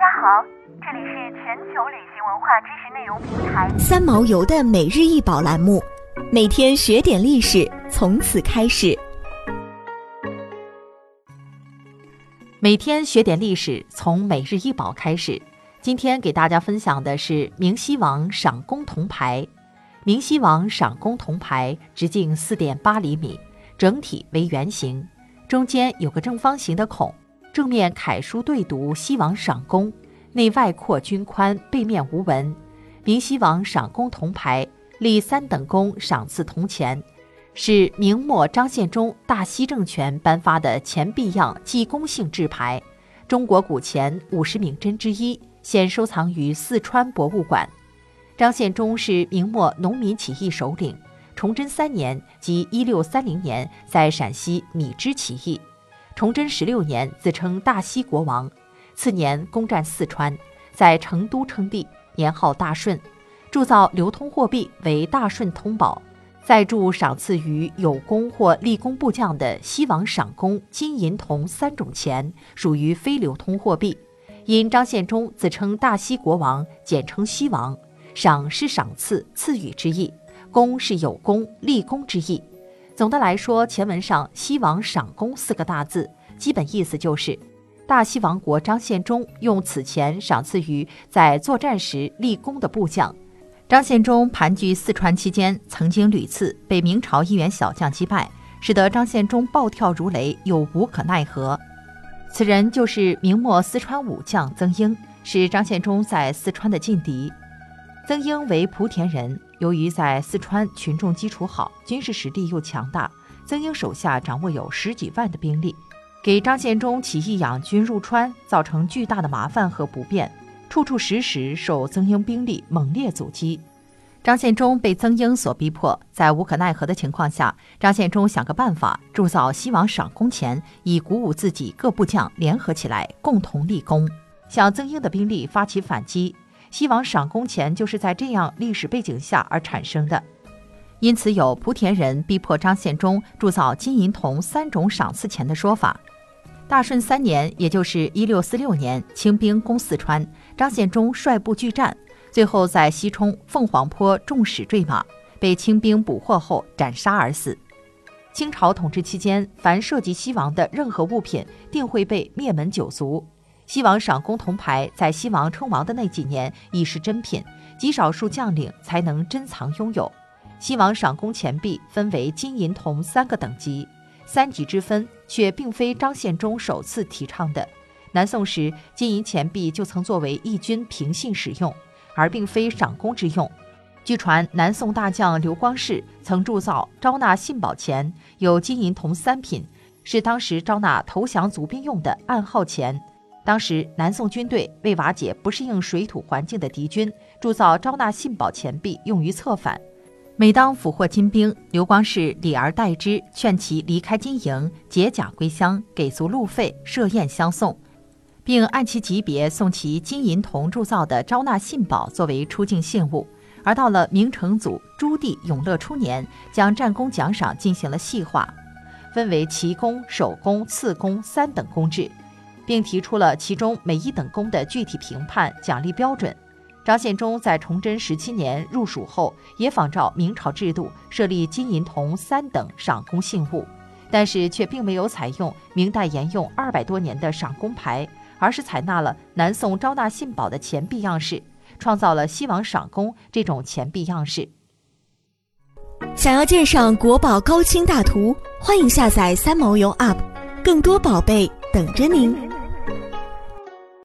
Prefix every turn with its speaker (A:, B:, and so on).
A: 家好，这里是全球旅行文化知识内容平台
B: 三毛游的每日一宝栏目，每天学点历史，从此开始。
C: 每天学点历史，从每日一宝开始。今天给大家分享的是明熹王赏功铜牌。明熹王赏功铜牌直径四点八厘米，整体为圆形，中间有个正方形的孔。正面楷书对读“西王赏功”，内外廓均宽，背面无纹。明西王赏功铜牌立三等功，赏赐铜钱，是明末张献忠大西政权颁发的钱币样记功性制牌，中国古钱五十名珍之一，现收藏于四川博物馆。张献忠是明末农民起义首领，崇祯三年即一六三零年在陕西米脂起义。崇祯十六年，自称大西国王，次年攻占四川，在成都称帝，年号大顺，铸造流通货币为大顺通宝，再铸赏赐于有功或立功部将的西王赏功金银铜三种钱，属于非流通货币。因张献忠自称大西国王，简称西王，赏是赏赐、赐予之意，功是有功、立功之意。总的来说，前文上“西王赏功”四个大字，基本意思就是，大西王国张献忠用此钱赏赐于在作战时立功的部将。张献忠盘踞四川期间，曾经屡次被明朝一员小将击败，使得张献忠暴跳如雷，又无可奈何。此人就是明末四川武将曾英，是张献忠在四川的劲敌。曾英为莆田人。由于在四川群众基础好，军事实力又强大，曾英手下掌握有十几万的兵力，给张献忠起义养军入川造成巨大的麻烦和不便，处处时时受曾英兵力猛烈阻击。张献忠被曾英所逼迫，在无可奈何的情况下，张献忠想个办法，铸造西王赏功钱，以鼓舞自己各部将联合起来，共同立功，向曾英的兵力发起反击。西王赏功钱就是在这样历史背景下而产生的，因此有莆田人逼迫张献忠铸造金银铜三种赏赐钱的说法。大顺三年，也就是一六四六年，清兵攻四川，张献忠率部拒战，最后在西冲凤凰坡中矢坠马，被清兵捕获后斩杀而死。清朝统治期间，凡涉及西王的任何物品，定会被灭门九族。西王赏功铜牌在西王称王的那几年已是珍品，极少数将领才能珍藏拥有。西王赏功钱币分为金银铜三个等级，三级之分却并非张献忠首次提倡的。南宋时，金银钱币就曾作为义军凭信使用，而并非赏功之用。据传，南宋大将刘光世曾铸造招纳信宝钱，有金银铜三品，是当时招纳投降卒兵用的暗号钱。当时，南宋军队为瓦解不适应水土环境的敌军，铸造招纳信宝钱币，用于策反。每当俘获金兵，刘光世礼而待之，劝其离开金营，解甲归乡，给足路费，设宴相送，并按其级别送其金银铜铸造的招纳信宝作为出境信物。而到了明成祖朱棣永乐初年，将战功奖赏进行了细化，分为奇功、首功、次功三等功制。并提出了其中每一等功的具体评判奖励标准。张献忠在崇祯十七年入蜀后，也仿照明朝制度设立金银铜三等赏功信物，但是却并没有采用明代沿用二百多年的赏功牌，而是采纳了南宋招纳信宝的钱币样式，创造了西王赏功这种钱币样式。
B: 想要鉴赏国宝高清大图，欢迎下载三毛游 App，更多宝贝等着您。